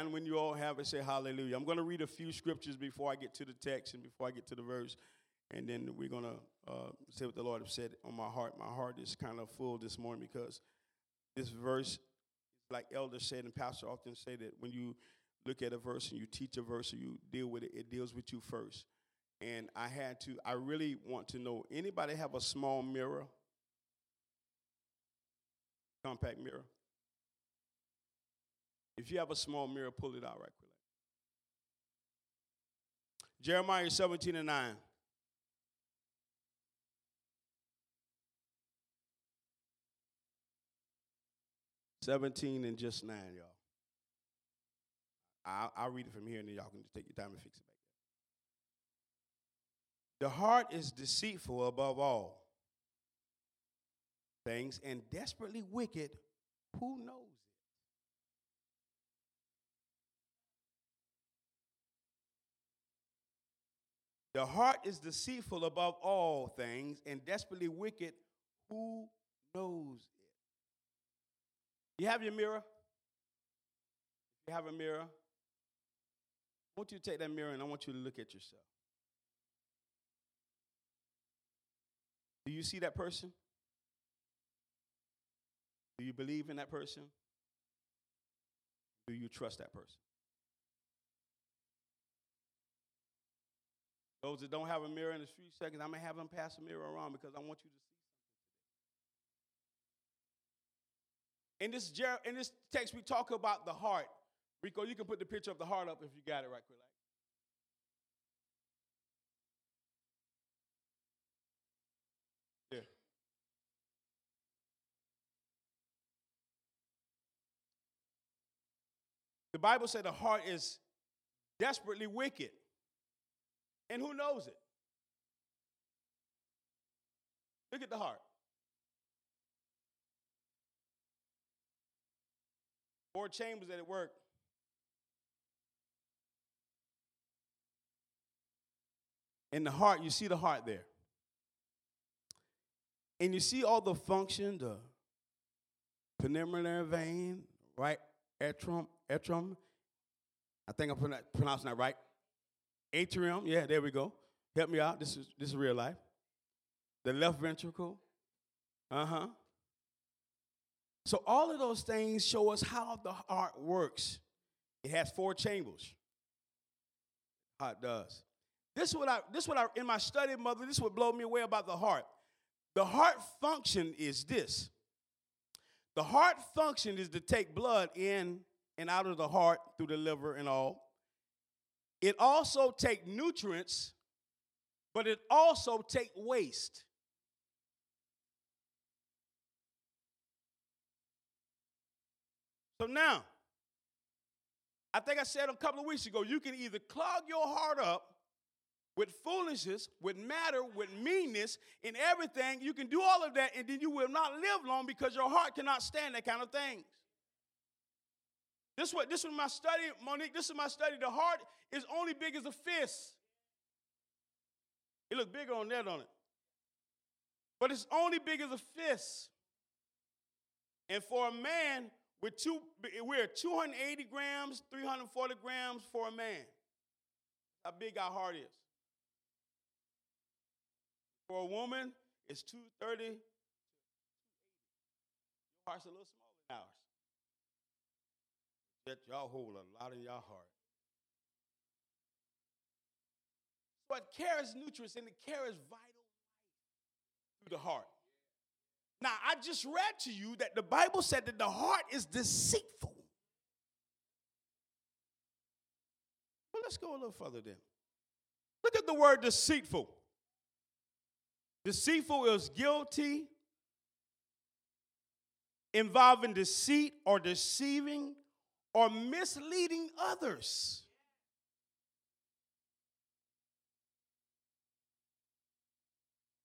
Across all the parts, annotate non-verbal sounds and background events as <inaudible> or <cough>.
And when you all have it, say hallelujah. I'm going to read a few scriptures before I get to the text and before I get to the verse. And then we're going to uh, say what the Lord has said on my heart. My heart is kind of full this morning because this verse, like Elder said and pastor often say that when you look at a verse and you teach a verse or you deal with it, it deals with you first. And I had to, I really want to know, anybody have a small mirror? Compact mirror? If you have a small mirror, pull it out right quick. Jeremiah 17 and 9. 17 and just 9, y'all. I'll, I'll, read it from here and then y'all can just take your time and fix it back. The heart is deceitful above all things and desperately wicked. Who knows The heart is deceitful above all things and desperately wicked. Who knows it? you have your mirror? You have a mirror? I want you to take that mirror and I want you to look at yourself. Do you see that person? Do you believe in that person? Do you trust that person? Those that don't have a mirror in the street seconds, I'm going to have them pass the mirror around because I want you to see. something. In this, in this text, we talk about the heart. Rico, you can put the picture of the heart up if you got it right quick. Yeah. The Bible said the heart is desperately wicked. And who knows it? Look at the heart. Four chambers that it work. In the heart, you see the heart there. And you see all the function, the pulmonary vein, right? Atrium, atrium. I think I'm pronouncing that right. Atrium, yeah, there we go. Help me out. This is this is real life. The left ventricle. Uh-huh. So all of those things show us how the heart works. It has four chambers. How it does. This is what I this is what I in my study, mother, this would blow me away about the heart. The heart function is this. The heart function is to take blood in and out of the heart through the liver and all. It also take nutrients, but it also take waste. So now, I think I said a couple of weeks ago, you can either clog your heart up with foolishness, with matter, with meanness, in everything. You can do all of that, and then you will not live long because your heart cannot stand that kind of things. This what this was my study, Monique. This is my study. The heart is only big as a fist. It looks bigger on that on it. But it's only big as a fist. And for a man, we're, two, we're 280 grams, 340 grams for a man. How big our heart is. For a woman, it's 230 Your heart's a little smaller than ours. That y'all hold a lot in your heart. So it carries nutrients and it carries vital life through the heart. Now, I just read to you that the Bible said that the heart is deceitful. Well, let's go a little further then. Look at the word deceitful. Deceitful is guilty, involving deceit or deceiving or misleading others.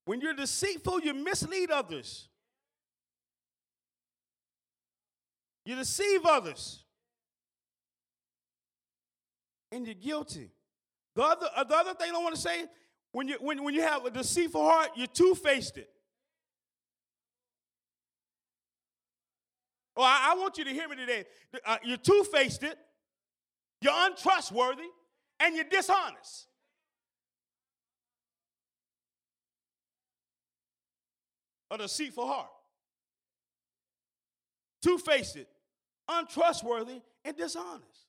When you're deceitful, you mislead others. You deceive others. And you're guilty. The other, the other thing I want to say, when you, when, when you have a deceitful heart, you're two-faced it. Oh, I, I want you to hear me today. Uh, you're two-faced it. you're untrustworthy, and you're dishonest. A deceitful heart. Two faced, it, untrustworthy, and dishonest.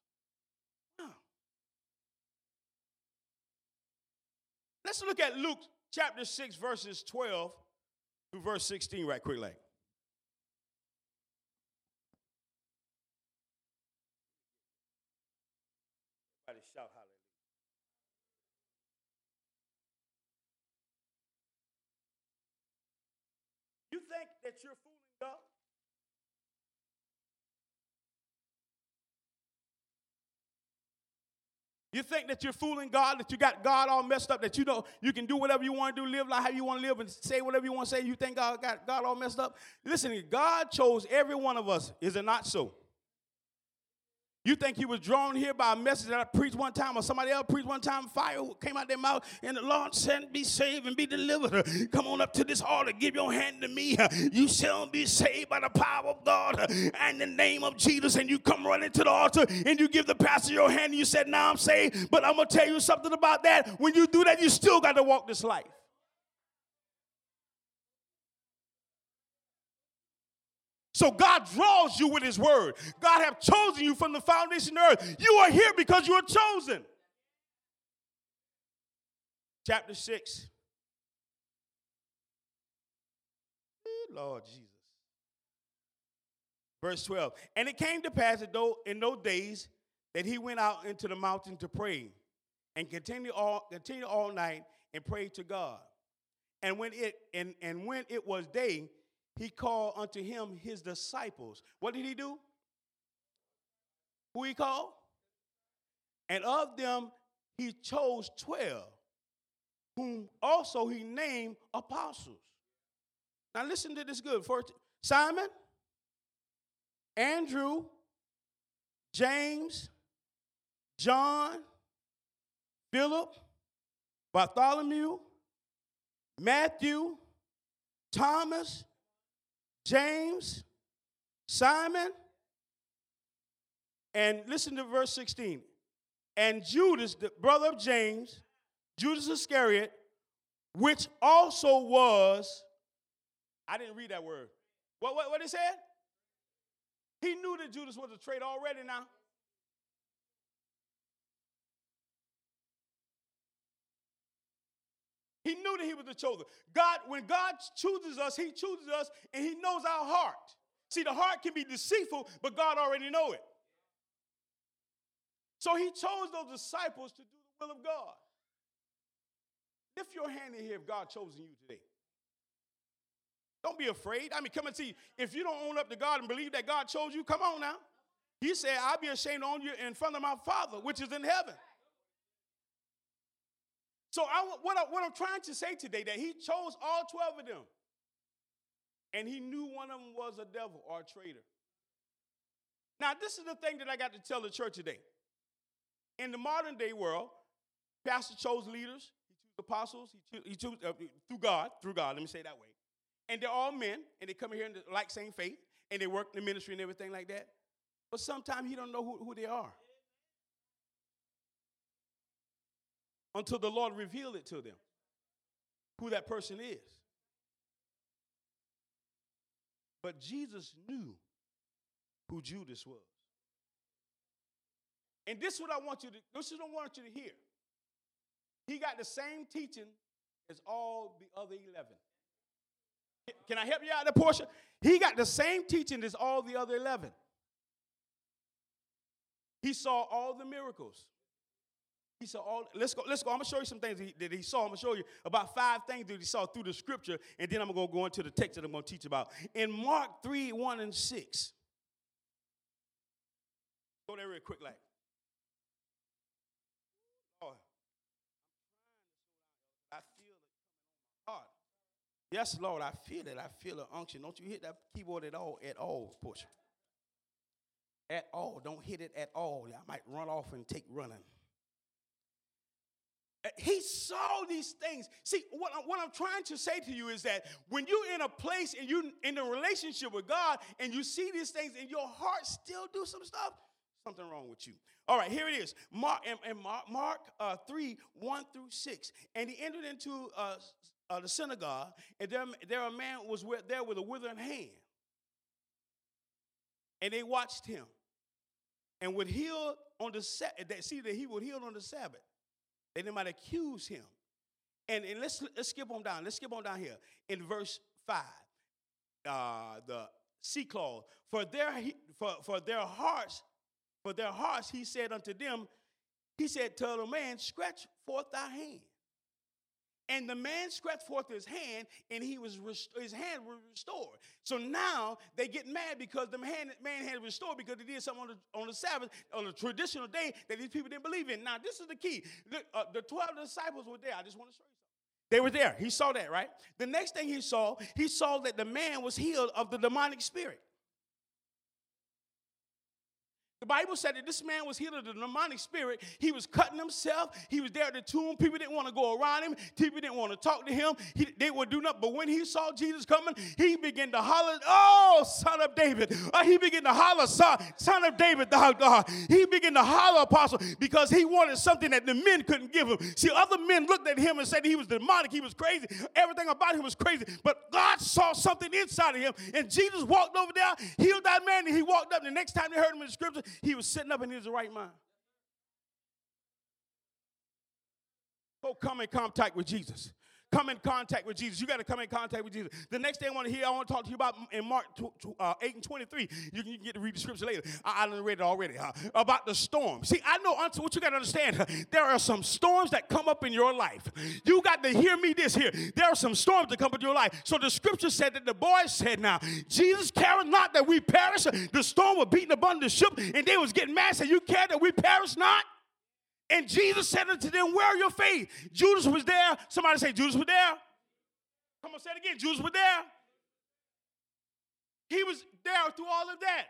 Let's look at Luke chapter 6, verses 12 through verse 16, right quickly. Everybody shout hallelujah. You think that you're fooling God? You think that you're fooling God, that you got God all messed up, that you know you can do whatever you want to do, live like how you want to live, and say whatever you want to say. You think God got God all messed up? Listen, God chose every one of us. Is it not so? You think you was drawn here by a message that I preached one time or somebody else preached one time, fire came out their mouth, and the Lord said, Be saved and be delivered. Come on up to this altar, give your hand to me. You shall be saved by the power of God and the name of Jesus. And you come running to the altar and you give the pastor your hand and you said, Now I'm saved. But I'm gonna tell you something about that. When you do that, you still got to walk this life. So God draws you with his word. God have chosen you from the foundation of earth. You are here because you are chosen. Chapter 6. Lord Jesus. Verse 12. And it came to pass that though in those days that he went out into the mountain to pray and continued all, continued all night and prayed to God. And when it and, and when it was day, he called unto him his disciples. What did he do? Who he called? And of them he chose 12, whom also he named apostles. Now listen to this good. First, Simon, Andrew, James, John, Philip, Bartholomew, Matthew, Thomas, James, Simon, and listen to verse 16. And Judas, the brother of James, Judas Iscariot, which also was, I didn't read that word. What, what, what it said? He knew that Judas was a traitor already now. He knew that he was the chosen. God, when God chooses us, he chooses us and he knows our heart. See, the heart can be deceitful, but God already know it. So he chose those disciples to do the will of God. Lift your hand in here if God chosen you today. Don't be afraid. I mean, come and see. If you don't own up to God and believe that God chose you, come on now. He said, I'll be ashamed on you in front of my Father, which is in heaven. So I, what, I, what I'm trying to say today, that he chose all 12 of them. And he knew one of them was a devil or a traitor. Now, this is the thing that I got to tell the church today. In the modern day world, pastor chose leaders, he chose apostles, he chose, he chose uh, through God, through God, let me say that way. And they're all men, and they come here in the like same faith, and they work in the ministry and everything like that. But sometimes he don't know who, who they are. Until the Lord revealed it to them who that person is. But Jesus knew who Judas was. And this is what I want you to this is what I want you to hear. He got the same teaching as all the other 11. Can I help you out the portion? He got the same teaching as all the other 11. He saw all the miracles. He said, "All let's go, let's go. I'm gonna show you some things that he saw. I'm gonna show you about five things that he saw through the scripture, and then I'm gonna go into the text that I'm gonna teach about. In Mark 3, 1 and 6. Go there real quick, like. Oh, heart. Yes, Lord, I feel it. I feel the unction. Don't you hit that keyboard at all, at all, push. At all. Don't hit it at all. I might run off and take running. He saw these things. See, what, what I'm trying to say to you is that when you're in a place and you're in a relationship with God and you see these things and your heart still do some stuff, Something wrong with you. All right, here it is. Mark and, and Mark, Mark uh, 3, 1 through 6. And he entered into uh, uh, the synagogue, and there, there a man was with, there with a withered hand. And they watched him and would heal on the Sabbath. See that he would heal on the Sabbath. They might accuse him. And, and let's, let's skip on down. Let's skip on down here in verse 5. Uh, the C clause. For their, for, for their hearts, for their hearts, he said unto them, he said, Tell the man, scratch forth thy hand. And the man stretched forth his hand, and he was rest- his hand was restored. So now they get mad because the man, man had restored because he did something on the, on the Sabbath, on the traditional day that these people didn't believe in. Now, this is the key. The, uh, the 12 disciples were there. I just want to show you something. They were there. He saw that, right? The next thing he saw, he saw that the man was healed of the demonic spirit. The Bible said that this man was healed of the demonic spirit. He was cutting himself. He was there at the tomb. People didn't want to go around him. People didn't want to talk to him. He, they would do nothing. But when he saw Jesus coming, he began to holler, Oh, son of David. Uh, he began to holler, son, son of David, thou God. He began to holler, apostle, because he wanted something that the men couldn't give him. See, other men looked at him and said he was demonic. He was crazy. Everything about him was crazy. But God saw something inside of him. And Jesus walked over there, healed that man, and he walked up. The next time they heard him in the scripture, he was sitting up in his right mind. Go come in contact with Jesus. Come in contact with Jesus. You got to come in contact with Jesus. The next thing I want to hear, I want to talk to you about in Mark uh, 8 and 23. You can, you can, get to read the scripture later. I, I read it already. About the storm. See, I know what you got to understand. There are some storms that come up in your life. You got to hear me this here. There are some storms that come up in your life. So the scripture said that the boys said, now, Jesus cared not that we perish. The storm was beating upon the ship, and they was getting mad. Said, you care that we perish not? And Jesus said unto them, Where are your faith? Judas was there. Somebody say, Judas was there. Come on, say it again. Judas was there. He was there through all of that.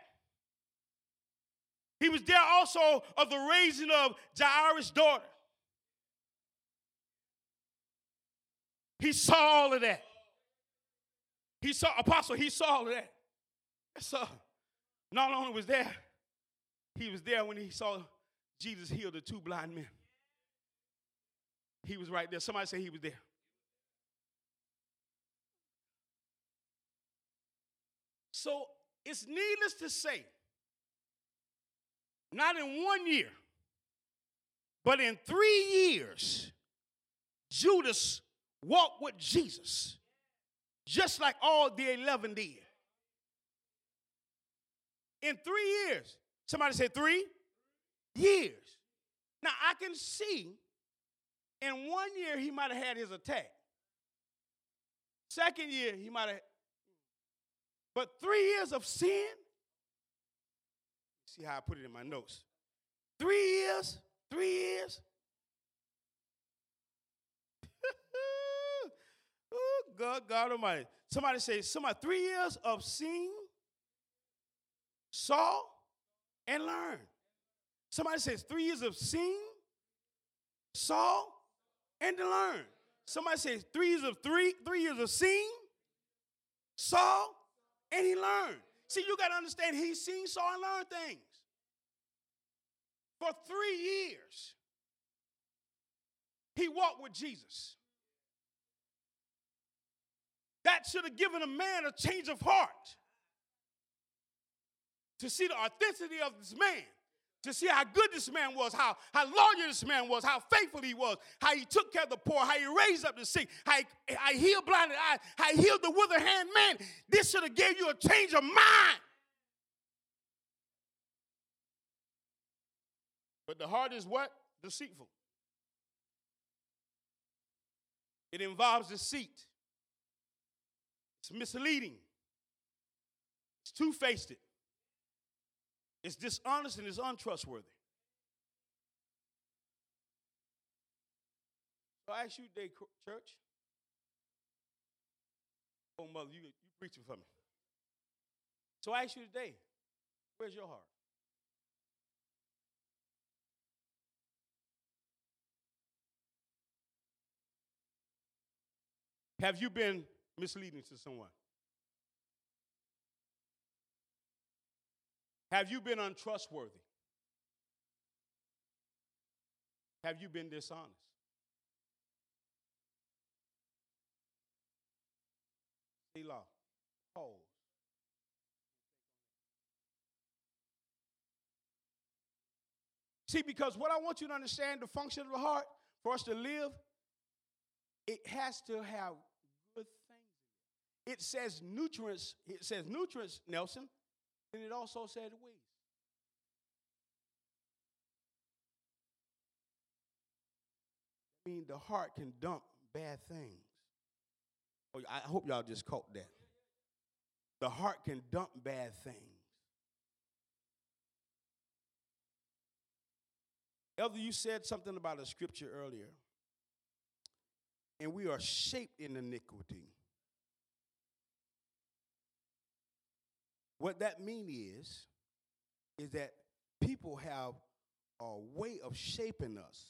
He was there also of the raising of Jairus' daughter. He saw all of that. He saw, Apostle, he saw all of that. So, not only was there, he was there when he saw Jesus healed the two blind men. He was right there. Somebody say he was there. So it's needless to say, not in one year, but in three years, Judas walked with Jesus, just like all the 11 did. In three years, somebody say three years. Now I can see in one year he might have had his attack. Second year he might have, but three years of sin. See how I put it in my notes. Three years, three years. <laughs> oh, God, God Almighty. Somebody say, somebody, three years of seeing, saw, and learn. Somebody says three years of seeing, saw, and to learn. Somebody says three years of three, three years of seeing, saw, and he learned. See, you got to understand, he seen, saw, and learned things. For three years, he walked with Jesus. That should have given a man a change of heart to see the authenticity of this man to see how good this man was, how, how loyal this man was, how faithful he was, how he took care of the poor, how he raised up the sick, how he, healed blinded eyes, how he healed the withered hand. Man, this should have gave you a change of mind. But the heart is what? Deceitful. It involves deceit. It's misleading. It's two-faced. It's dishonest and it's untrustworthy. So I ask you today, church. Oh, mother, you, you preaching for me. So I ask you today, where's your heart? Have you been misleading to someone? Have you been untrustworthy? have you been dishonest? Selah. Pause. See, because what I want you to understand the function of the heart for us to live, it has to have good things. It says nutrients, it says nutrients, Nelson, and it also said waste. I mean, the heart can dump bad things. Oh, I hope y'all just caught that. The heart can dump bad things. Elder, you said something about a scripture earlier. And we are shaped in iniquity. What that means is, is that people have a way of shaping us.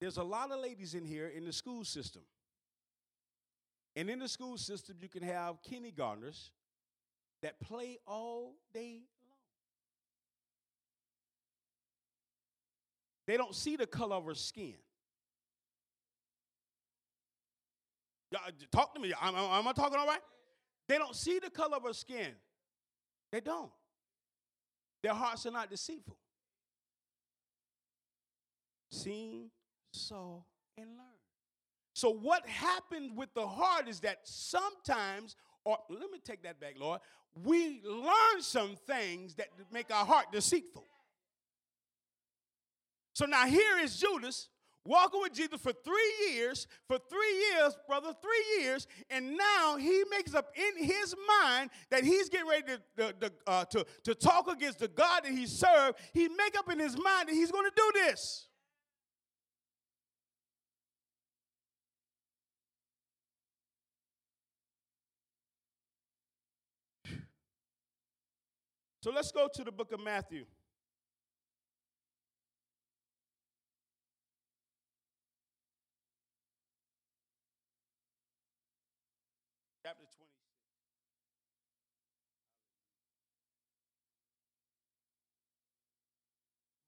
There's a lot of ladies in here in the school system. And in the school system, you can have kindergartners that play all day long. They don't see the color of her skin. Y'all, talk to me. Am, am I talking all right? They don't see the color of her skin. They don't. Their hearts are not deceitful. Seen, saw, and learned. So, what happened with the heart is that sometimes, or let me take that back, Lord, we learn some things that make our heart deceitful. So now here is Judas walking with Jesus for three years, for three years, brother, three years, and now he makes up in his mind that he's getting ready to, to, uh, to, to talk against the God that he served. He make up in his mind that he's going to do this. So let's go to the book of Matthew. Chapter 26.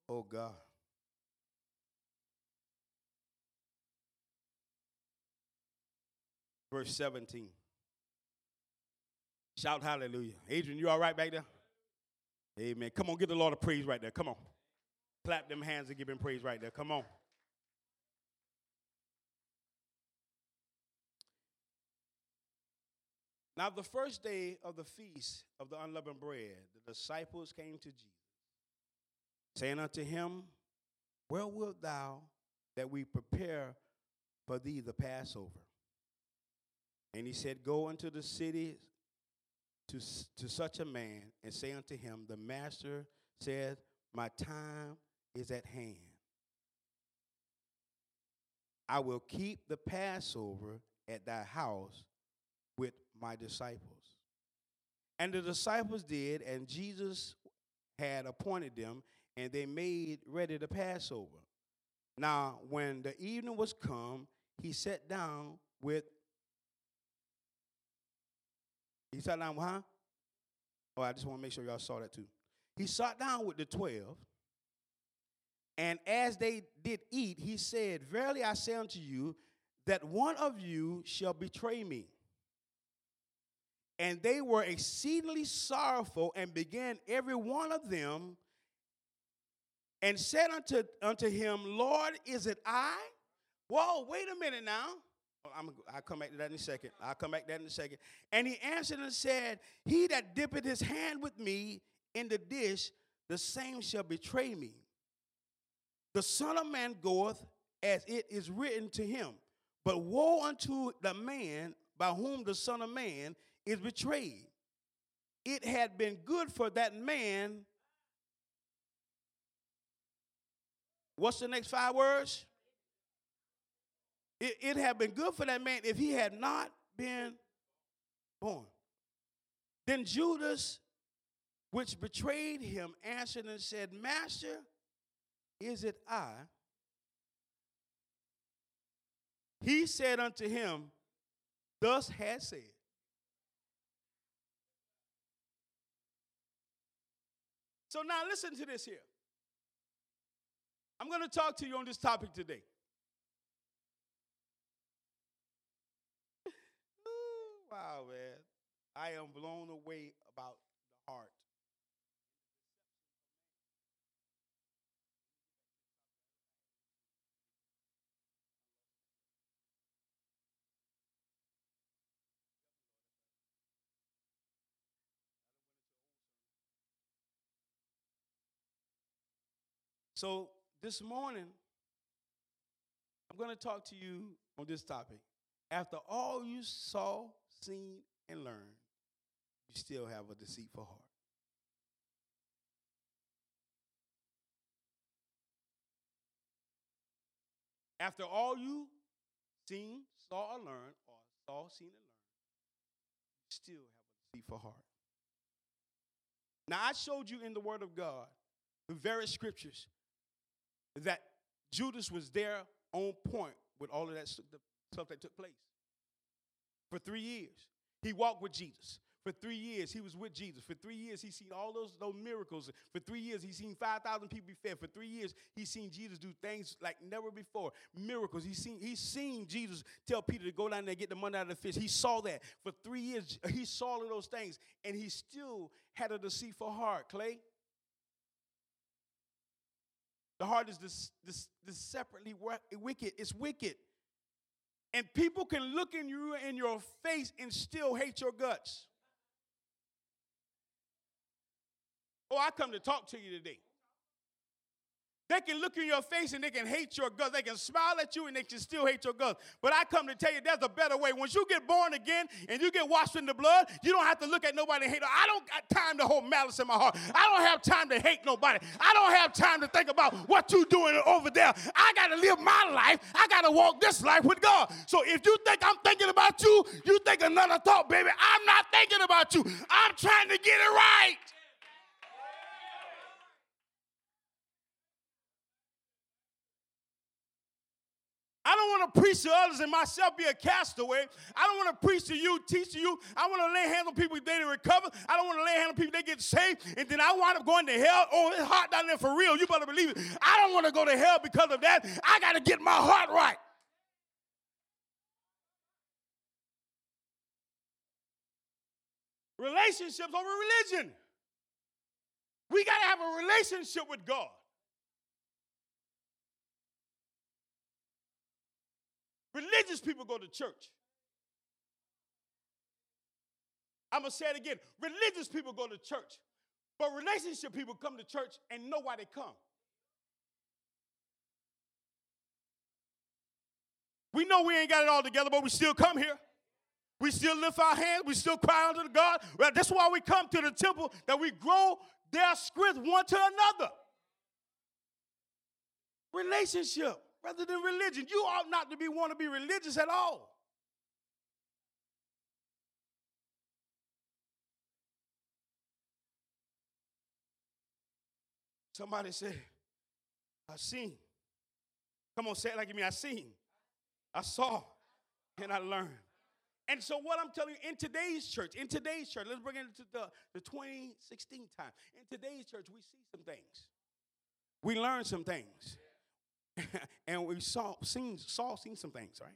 Oh God. Verse 17. Shout hallelujah. Adrian, you all right back there? Amen. Come on, give the Lord a praise right there. Come on. Clap them hands and give him praise right there. Come on. Now, the first day of the feast of the unleavened bread, the disciples came to Jesus, saying unto him, Where wilt thou that we prepare for thee the Passover? And he said, Go into the city to, to such a man and say unto him, The master said, My time is at hand. I will keep the Passover at thy house my disciples. And the disciples did, and Jesus had appointed them, and they made ready the Passover. Now, when the evening was come, he sat down with. He sat down, with, huh? Oh, I just want to make sure y'all saw that too. He sat down with the twelve, and as they did eat, he said, Verily I say unto you, that one of you shall betray me. And they were exceedingly sorrowful and began every one of them and said unto, unto him, Lord, is it I? Whoa, wait a minute now. Oh, I'm, I'll come back to that in a second. I'll come back to that in a second. And he answered and said, He that dippeth his hand with me in the dish, the same shall betray me. The Son of Man goeth as it is written to him. But woe unto the man by whom the Son of Man is betrayed. It had been good for that man. What's the next five words? It, it had been good for that man if he had not been born. Then Judas, which betrayed him, answered and said, Master, is it I? He said unto him, Thus has said. So now listen to this here. I'm going to talk to you on this topic today. <laughs> wow, man. I am blown away about the heart. So this morning, I'm going to talk to you on this topic. After all you saw, seen, and learned, you still have a deceitful heart. After all you seen, saw, or learned, or saw, seen, and learned, you still have a deceitful heart. Now, I showed you in the Word of God the various scriptures that Judas was there on point with all of that stuff that took place. For three years, he walked with Jesus. For three years, he was with Jesus. For three years, he seen all those, those miracles. For three years, he seen 5,000 people be fed. For three years, he seen Jesus do things like never before. Miracles. He seen, he seen Jesus tell Peter to go down there and get the money out of the fish. He saw that. For three years, he saw all of those things. And he still had a deceitful heart, Clay. The heart is this, this, this separately wicked. It's wicked. And people can look in you in your face and still hate your guts. Oh, I come to talk to you today. They can look in your face and they can hate your guts. They can smile at you and they can still hate your guts. But I come to tell you there's a better way. Once you get born again and you get washed in the blood, you don't have to look at nobody and hate. I don't got time to hold malice in my heart. I don't have time to hate nobody. I don't have time to think about what you're doing over there. I got to live my life. I got to walk this life with God. So if you think I'm thinking about you, you think another thought, baby. I'm not thinking about you. I'm trying to get it right. I don't want to preach to others and myself be a castaway. I don't want to preach to you, teach to you. I want to lay hands on people they recover. I don't want to lay hands on people they get saved, and then I wind up going to hell. Oh, it's hot down there for real. You better believe it. I don't want to go to hell because of that. I got to get my heart right. Relationships over religion. We got to have a relationship with God. Religious people go to church. I'm going to say it again. Religious people go to church, but relationship people come to church and know why they come. We know we ain't got it all together, but we still come here. We still lift our hands. We still cry unto God. Well, that's why we come to the temple, that we grow their strength one to another. Relationship rather than religion. You ought not to be want to be religious at all. Somebody said, I seen. Come on, say it like you mean. I seen. I saw. And I learned. And so, what I'm telling you, in today's church, in today's church, let's bring it to the, the 2016 time. In today's church, we see some things. We learn some things. <laughs> and we saw seen saw seen some things, right?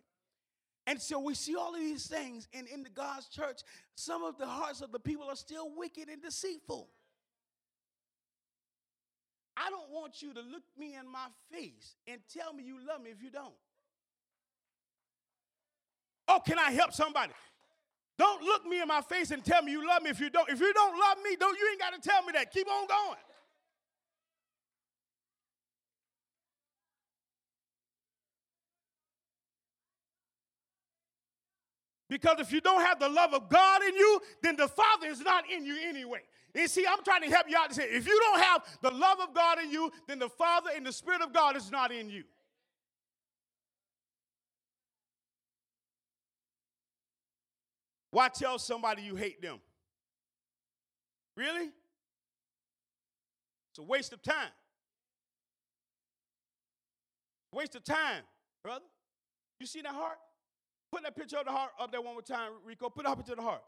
And so we see all of these things, and in the God's church, some of the hearts of the people are still wicked and deceitful. I don't want you to look me in my face and tell me you love me if you don't. Oh, can I help somebody? Don't look me in my face and tell me you love me if you don't. If you don't love me, don't you ain't got to tell me that. Keep on going. Because if you don't have the love of God in you, then the Father is not in you anyway. You see, I'm trying to help you out to say if you don't have the love of God in you, then the Father and the Spirit of God is not in you. Why tell somebody you hate them? Really? It's a waste of time. Waste of time, brother. You see that heart? Put that picture of the heart up there one more time, Rico. Put it up into the heart.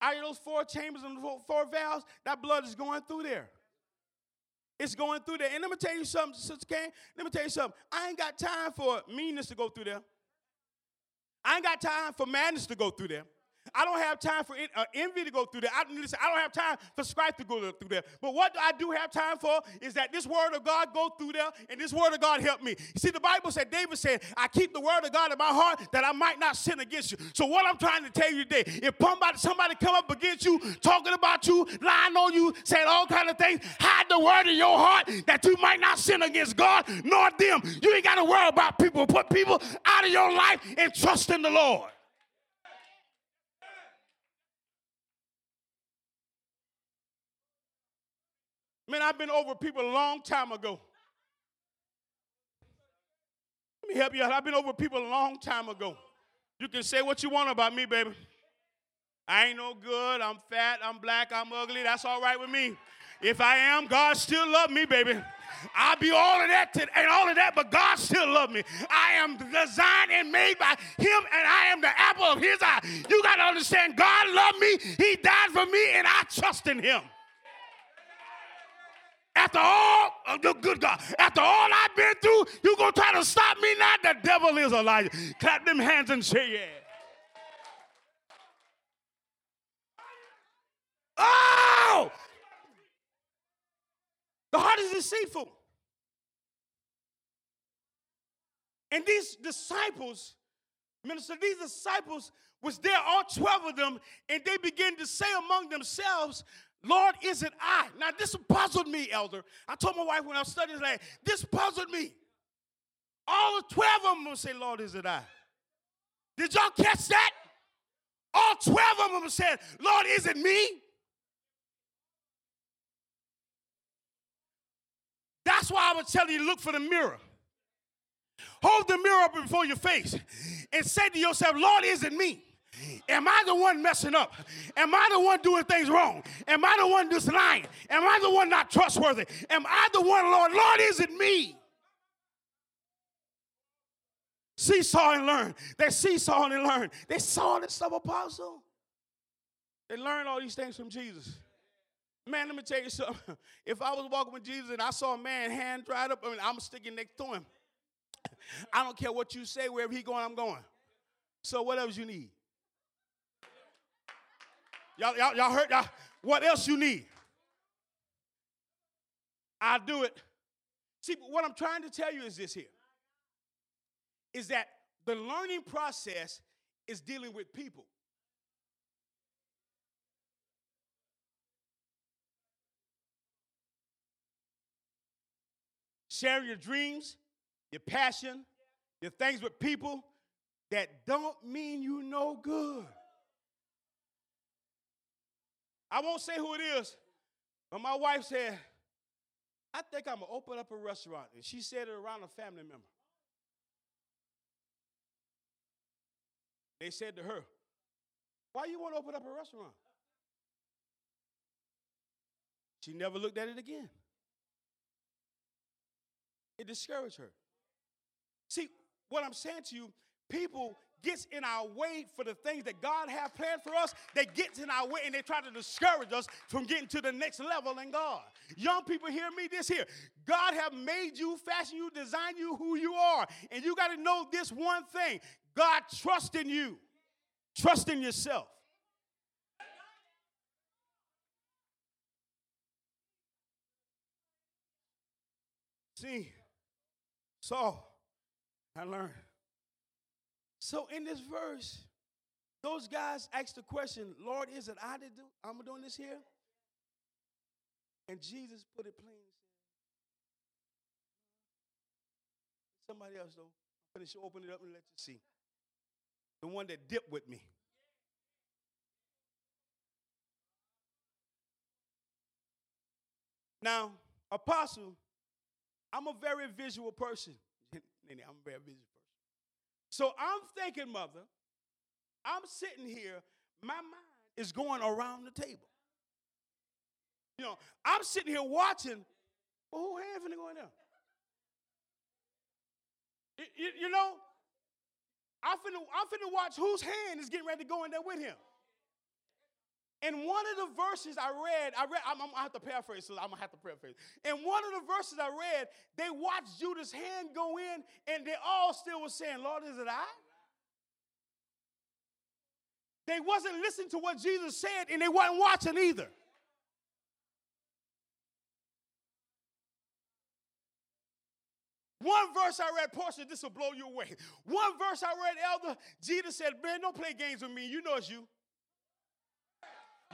Out of those four chambers and four valves, that blood is going through there. It's going through there. And let me tell you something, Sister Kane. Let me tell you something. I ain't got time for meanness to go through there. I ain't got time for madness to go through there. I don't have time for uh, envy to go through there. I, listen, I don't have time for strife to go through there. But what I do have time for is that this word of God go through there, and this word of God help me. You see, the Bible said, David said, I keep the word of God in my heart that I might not sin against you. So what I'm trying to tell you today, if somebody, somebody come up against you, talking about you, lying on you, saying all kind of things, hide the word in your heart that you might not sin against God nor them. You ain't got to worry about people. Put people out of your life and trust in the Lord. Man, I've been over people a long time ago. Let me help you out. I've been over people a long time ago. You can say what you want about me, baby. I ain't no good. I'm fat. I'm black. I'm ugly. That's all right with me. If I am, God still love me, baby. I'll be all of that and all of that, but God still love me. I am designed and made by Him, and I am the apple of His eye. You got to understand, God loved me. He died for me, and I trust in Him. After all, oh, good God, after all I've been through, you gonna try to stop me now? The devil is a liar. Clap them hands and say yeah. Oh! The heart is deceitful. And these disciples, minister, these disciples was there, all 12 of them, and they began to say among themselves, Lord, is it I? Now, this puzzled me, elder. I told my wife when I was studying like, this puzzled me. All 12 of them will say, Lord, is it I? Did y'all catch that? All 12 of them said, Lord, is it me? That's why I would tell you to look for the mirror. Hold the mirror up before your face and say to yourself, Lord, is it me? Am I the one messing up? Am I the one doing things wrong? Am I the one just lying? Am I the one not trustworthy? Am I the one, Lord? Lord, is it me? Seesaw and learn. They seesaw and learn. They saw this stuff, apostle. They learned all these things from Jesus. Man, let me tell you something. <laughs> If I was walking with Jesus and I saw a man hand dried up, I mean, I'm sticking next to him. <laughs> I don't care what you say, wherever he going, I'm going. So whatever you need. Y'all, y'all, y'all heard? Y'all, what else you need? I'll do it. See, what I'm trying to tell you is this here is that the learning process is dealing with people. Sharing your dreams, your passion, your things with people that don't mean you no good. I won't say who it is, but my wife said, I think I'm going to open up a restaurant. And she said it around a family member. They said to her, Why you want to open up a restaurant? She never looked at it again. It discouraged her. See, what I'm saying to you, people gets in our way for the things that God have planned for us, they get in our way and they try to discourage us from getting to the next level in God. Young people hear me this here. God have made you, fashioned you, designed you who you are. And you got to know this one thing. God trusts in you. Trust in yourself. See, so I learned so in this verse, those guys asked the question, Lord, is it I that do I'm doing this here? And Jesus put it plain. Somebody else though. I'm Finish, open it up and let you see. The one that dipped with me. Now, apostle, I'm a very visual person. <laughs> I'm a very visual so I'm thinking, mother, I'm sitting here, my mind is going around the table. You know, I'm sitting here watching, well, who hand finna go in there? You, you, you know, I'm finna, I'm finna watch whose hand is getting ready to go in there with him. In one of the verses I read, I read, I'm, I'm gonna have to paraphrase, so I'm gonna have to paraphrase. In one of the verses I read, they watched Judas' hand go in, and they all still were saying, Lord, is it I? They wasn't listening to what Jesus said, and they wasn't watching either. One verse I read, Portia, this will blow you away. One verse I read, Elder, Jesus said, Man, don't play games with me. You know it's you.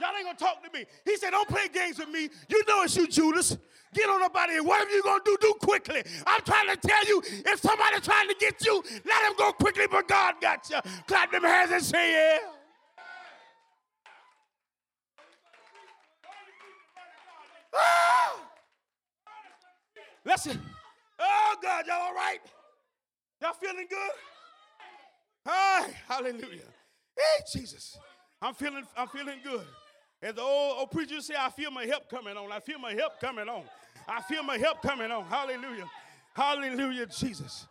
Y'all ain't gonna talk to me. He said, Don't play games with me. You know it's you, Judas. Get on up out of here. Whatever you gonna do, do quickly. I'm trying to tell you, if somebody trying to get you, let him go quickly, but God got you. Clap them hands and say, Yeah. Ah! Listen. Oh, God, y'all all right? Y'all feeling good? Hi, hallelujah. Hey, Jesus. I'm feeling, I'm feeling good. As the old, old preacher say, I feel my help coming on. I feel my help coming on. I feel my help coming on. Hallelujah. Hallelujah, Jesus.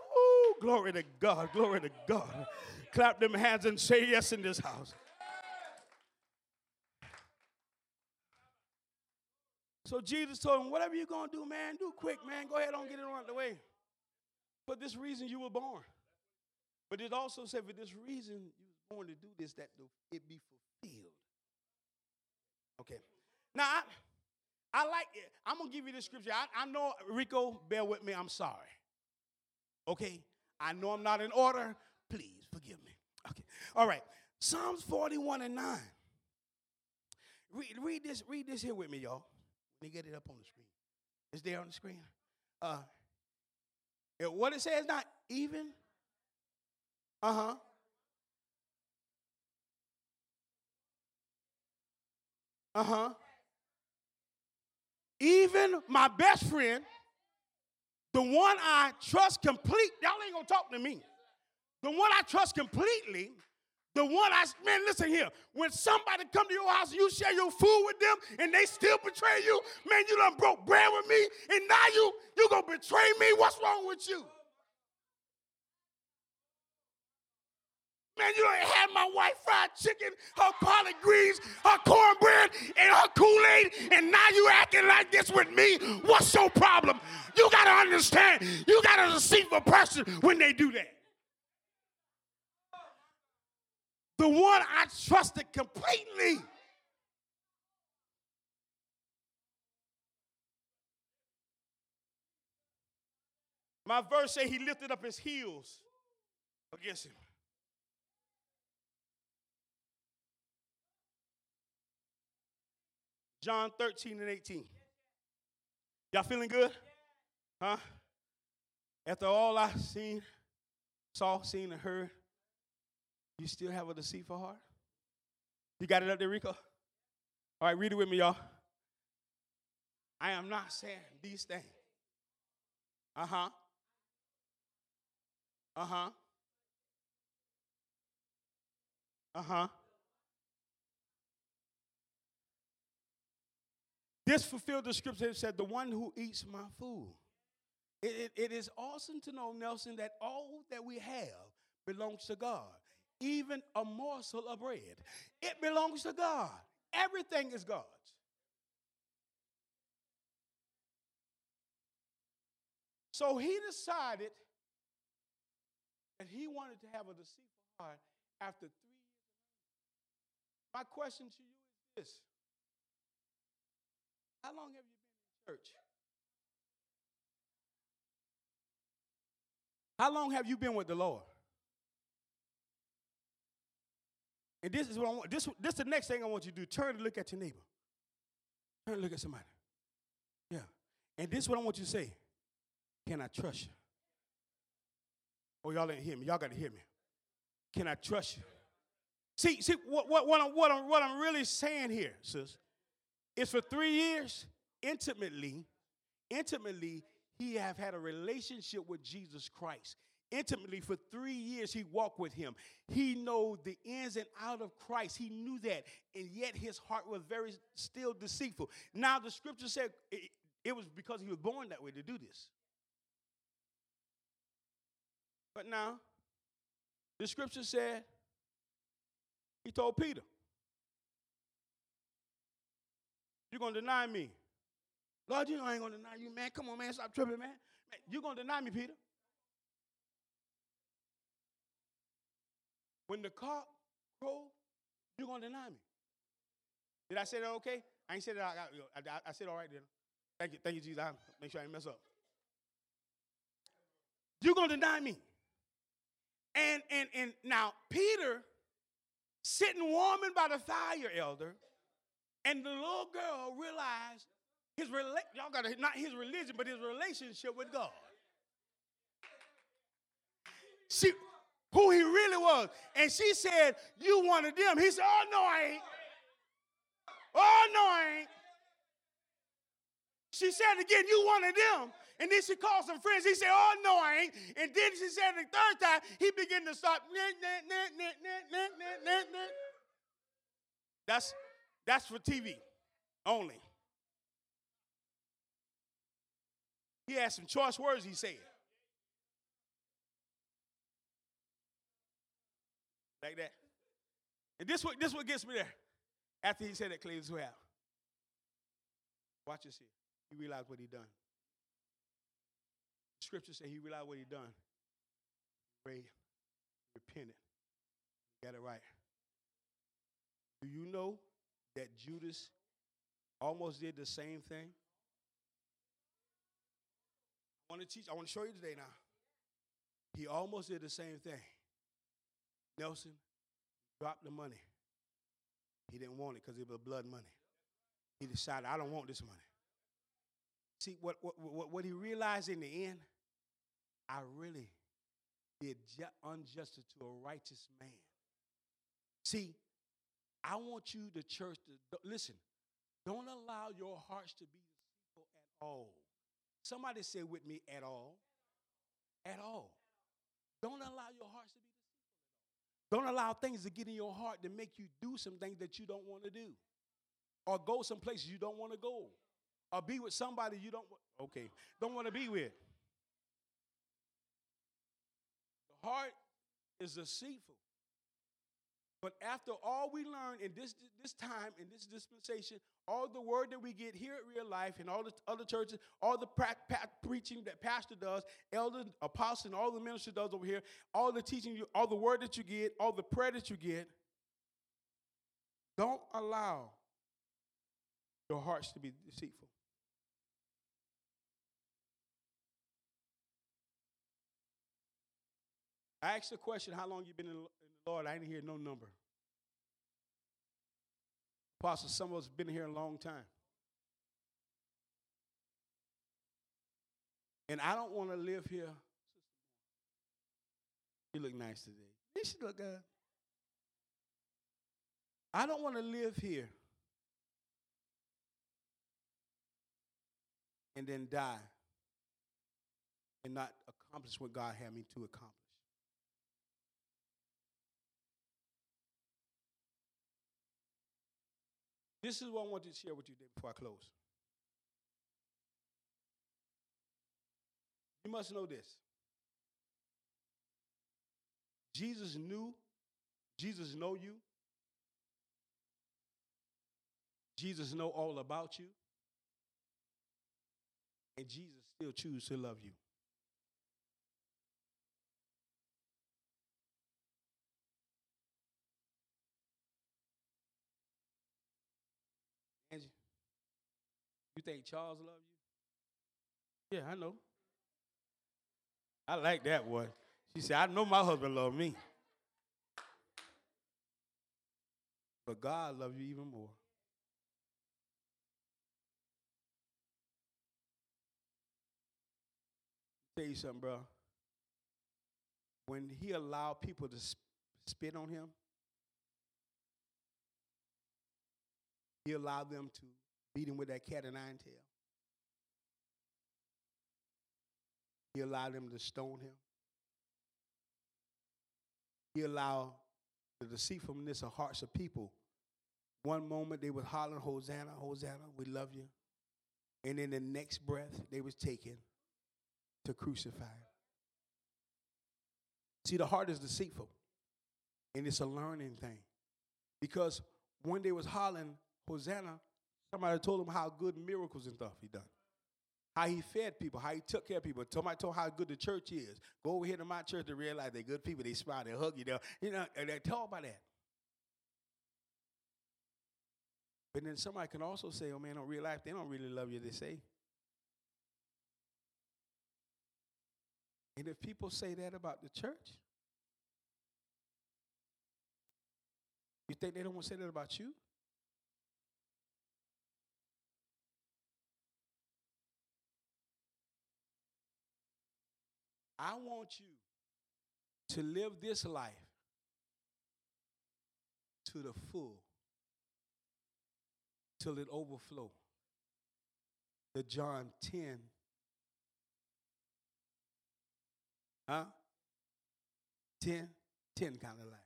Oh, glory to God. Glory to God. Clap them hands and say yes in this house. So Jesus told him, whatever you're going to do, man, do quick, man. Go ahead on, get it on the way. For this reason you were born. But it also said, for this reason you was born to do this, that it be fulfilled. Okay. Now, I, I like it. I'm going to give you the scripture. I, I know, Rico, bear with me. I'm sorry. Okay. I know I'm not in order. Please forgive me. Okay. All right. Psalms 41 and 9. Read, read this, read this here with me, y'all. Let me get it up on the screen. It's there on the screen. Uh, what it says not even. Uh Uh huh. Even my best friend, the one I trust complete, y'all ain't gonna talk to me. The one I trust completely the one I man, listen here. When somebody come to your house, you share your food with them, and they still betray you. Man, you done broke bread with me, and now you you gonna betray me. What's wrong with you? Man, you ain't had my white fried chicken, her collard greens, her cornbread, and her Kool-Aid, and now you acting like this with me. What's your problem? You gotta understand. You gotta deceive a person when they do that. the one I trusted completely. My verse say he lifted up his heels against him. John 13 and 18. Y'all feeling good? Huh? After all I've seen, saw, seen, and heard, you still have a deceitful heart? You got it up there, Rico? All right, read it with me, y'all. I am not saying these things. Uh huh. Uh huh. Uh huh. This fulfilled the scripture that said, The one who eats my food. It, it, it is awesome to know, Nelson, that all that we have belongs to God even a morsel of bread. It belongs to God. Everything is God's. So he decided that he wanted to have a deceitful heart after three years. My question to you is this How long have you been in church? How long have you been with the Lord? And this is what I want. This, this is the next thing I want you to do. Turn and look at your neighbor. Turn and look at somebody. Yeah. And this is what I want you to say. Can I trust you? Oh, y'all didn't hear me. Y'all got to hear me. Can I trust you? See, see what, what, what, I'm, what, I'm, what I'm really saying here, sis, is for three years, intimately, intimately, he have had a relationship with Jesus Christ. Intimately for three years he walked with him. He know the ins and out of christ. He knew that and yet his heart was very still deceitful. Now the scripture said it, it was because he was born that way to do this. But now the scripture said he told peter You're going to deny me. Lord, you know I ain't going to deny you, man. Come on, man. Stop tripping, man. man you're going to deny me, Peter. When the cock crow, you're going to deny me. Did I say that okay? I ain't said that. I, I, I said all right then. Thank you, thank you, Jesus. I'll make sure I mess up. You're going to deny me. And, and, and now, Peter, sitting warming by the fire, elder, and the little girl realized his rela- y'all got not his religion, but his relationship with God. She, who he really was, and she said, "You wanted them." He said, "Oh no, I ain't. Oh no, I ain't." She said again, "You wanted them." And then she called some friends. He said, Oh, no, I ain't. And then she said the third time, he began to start. That's, that's for TV only. He had some choice words he said. Like that. And this what this what gets me there. After he said that, Clay, what Watch this here. He realized what he done. Scripture said he realized what he done. Prayed, repented, got it right. Do you know that Judas almost did the same thing? I want to teach, I want to show you today now. He almost did the same thing. Nelson dropped the money. He didn't want it because it was blood money. He decided, I don't want this money. See, what, what, what, what he realized in the end, I really did unjustice to a righteous man. See, I want you, the church, to listen. Don't allow your hearts to be deceitful at all. Somebody say with me, at all. At all. Don't allow your hearts to be deceitful Don't allow things to get in your heart to make you do some things that you don't want to do. Or go some places you don't want to go. Or be with somebody you don't okay, don't want to be with. The heart is deceitful. But after all we learn in this, this time, in this dispensation, all the word that we get here at Real Life and all the other churches, all the pra- pa- preaching that pastor does, elder, apostle, and all the minister does over here, all the teaching, you, all the word that you get, all the prayer that you get, don't allow your hearts to be deceitful. I asked the question, how long you been in Lord? I didn't hear no number. Apostle, some of us been here a long time. And I don't want to live here. You look nice today. You should look good. I don't want to live here and then die and not accomplish what God had me to accomplish. This is what I want to share with you today before I close. You must know this. Jesus knew, Jesus know you. Jesus know all about you. And Jesus still choose to love you. You think Charles love you? Yeah, I know. I like that one. She said, I know my husband love me. But God loves you even more. Tell you something, bro. When he allowed people to spit on him, He allowed them to beat him with that cat-o'-nine-tail. He allowed them to stone him. He allowed the deceitfulness of hearts of people. One moment they were hollering, Hosanna, Hosanna, we love you. And in the next breath, they was taken to crucify him. See, the heart is deceitful. And it's a learning thing. Because when they was hollering, Hosanna, Somebody told him how good miracles and stuff he done. How he fed people, how he took care of people. Somebody told how good the church is. Go over here to my church to realize they're good people. They smile, they hug you. They, you know, and they talk about that. But then somebody can also say, oh man, in real life, they don't really love you, they say. And if people say that about the church, you think they don't want to say that about you? I want you to live this life to the full till it overflow. The John 10. Huh? 10, 10 kind of life.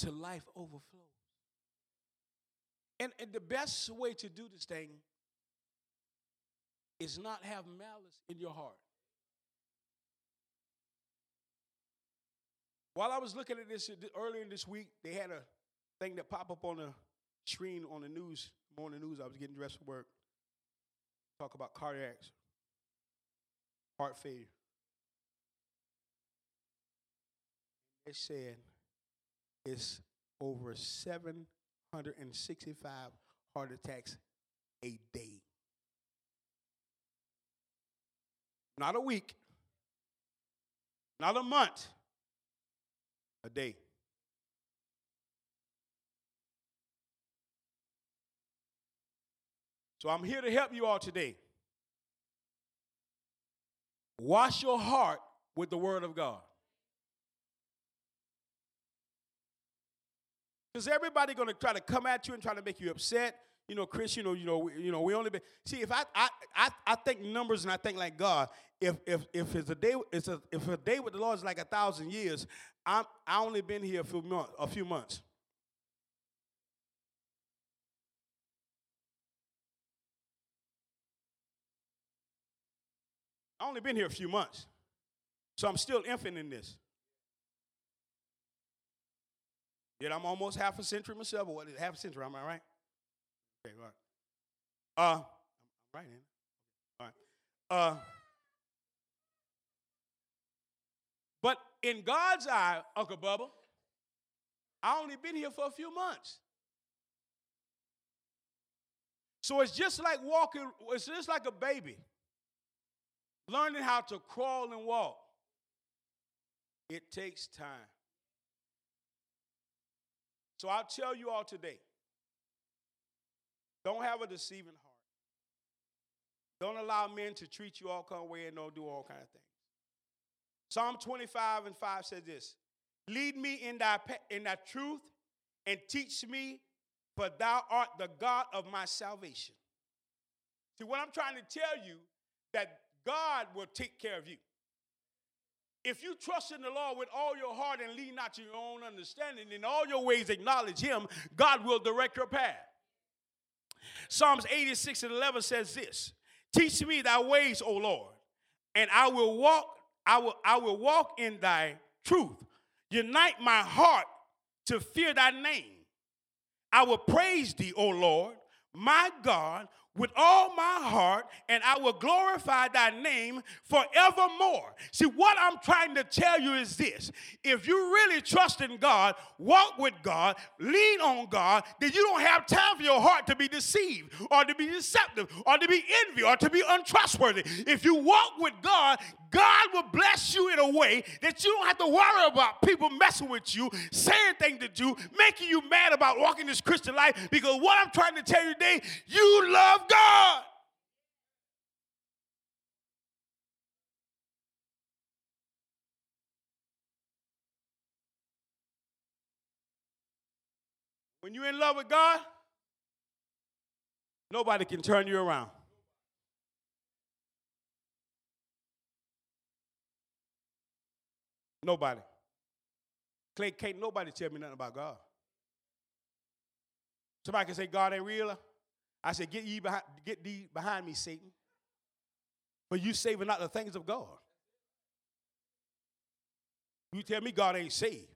To life overflows. And, and the best way to do this thing is not have malice in your heart. While I was looking at this uh, earlier this week, they had a thing that popped up on the screen on the news, morning news. I was getting dressed for work. Talk about cardiacs, heart failure. They said it's over 765 heart attacks a day. Not a week, not a month, a day. So I'm here to help you all today. Wash your heart with the Word of God. Because everybody going to try to come at you and try to make you upset. You know, Chris, you know, you know, you know, we only been see if I, I I I think numbers and I think like God. If if if it's a day it's a if a day with the Lord is like a thousand years, I'm I only been here a few months a few months. I only been here a few months. So I'm still infant in this. Yet I'm almost half a century myself, or what is half a century, am I right? Okay, right. Uh, I'm right in. All right. Uh, but in God's eye, Uncle Bubba, I only been here for a few months. So it's just like walking, it's just like a baby learning how to crawl and walk. It takes time. So I'll tell you all today don't have a deceiving heart. Don't allow men to treat you all kind of way and don't do all kind of things. Psalm 25 and 5 says this Lead me in thy, in thy truth and teach me, for thou art the God of my salvation. See, what I'm trying to tell you, that God will take care of you. If you trust in the Lord with all your heart and lean not to your own understanding, in all your ways acknowledge Him, God will direct your path. Psalms 86 and 11 says this Teach me thy ways, O Lord, and I will walk, I will, I will walk in thy truth. Unite my heart to fear thy name. I will praise thee, O Lord, my God, with all my heart, and I will glorify thy name forevermore. See, what I'm trying to tell you is this if you really trust in God, walk with God, lean on God, then you don't have time for your heart to be deceived or to be deceptive or to be envy or to be untrustworthy. If you walk with God, God will bless you in a way that you don't have to worry about people messing with you, saying things to you, making you mad about walking this Christian life. Because what I'm trying to tell you today, you love God. When you're in love with God, nobody can turn you around. Nobody. Clay, can't nobody tell me nothing about God. Somebody can say God ain't real. I said, get behind, get thee behind me, Satan. But you saving not the things of God. You tell me God ain't saved.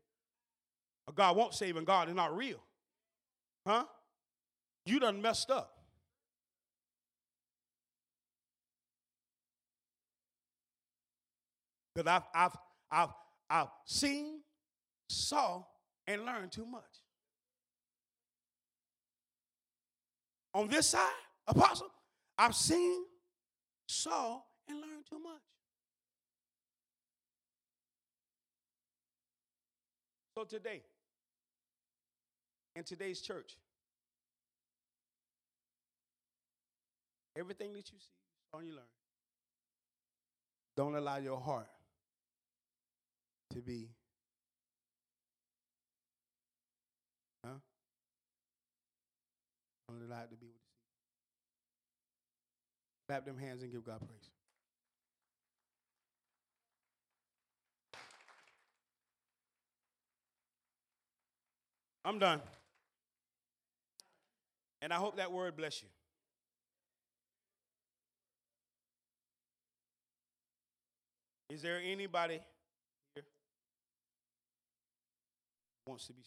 Or God won't save and God is not real. Huh? You done messed up. Because I've, I've, I've, I've seen, saw, and learned too much. On this side, apostle, I've seen, saw, and learned too much. So today, in today's church, everything that you see, saw, and you learn, don't allow your heart to be, huh? Don't it to be you see. Clap them hands and give God praise. I'm done. And I hope that word bless you. Is there anybody here wants to be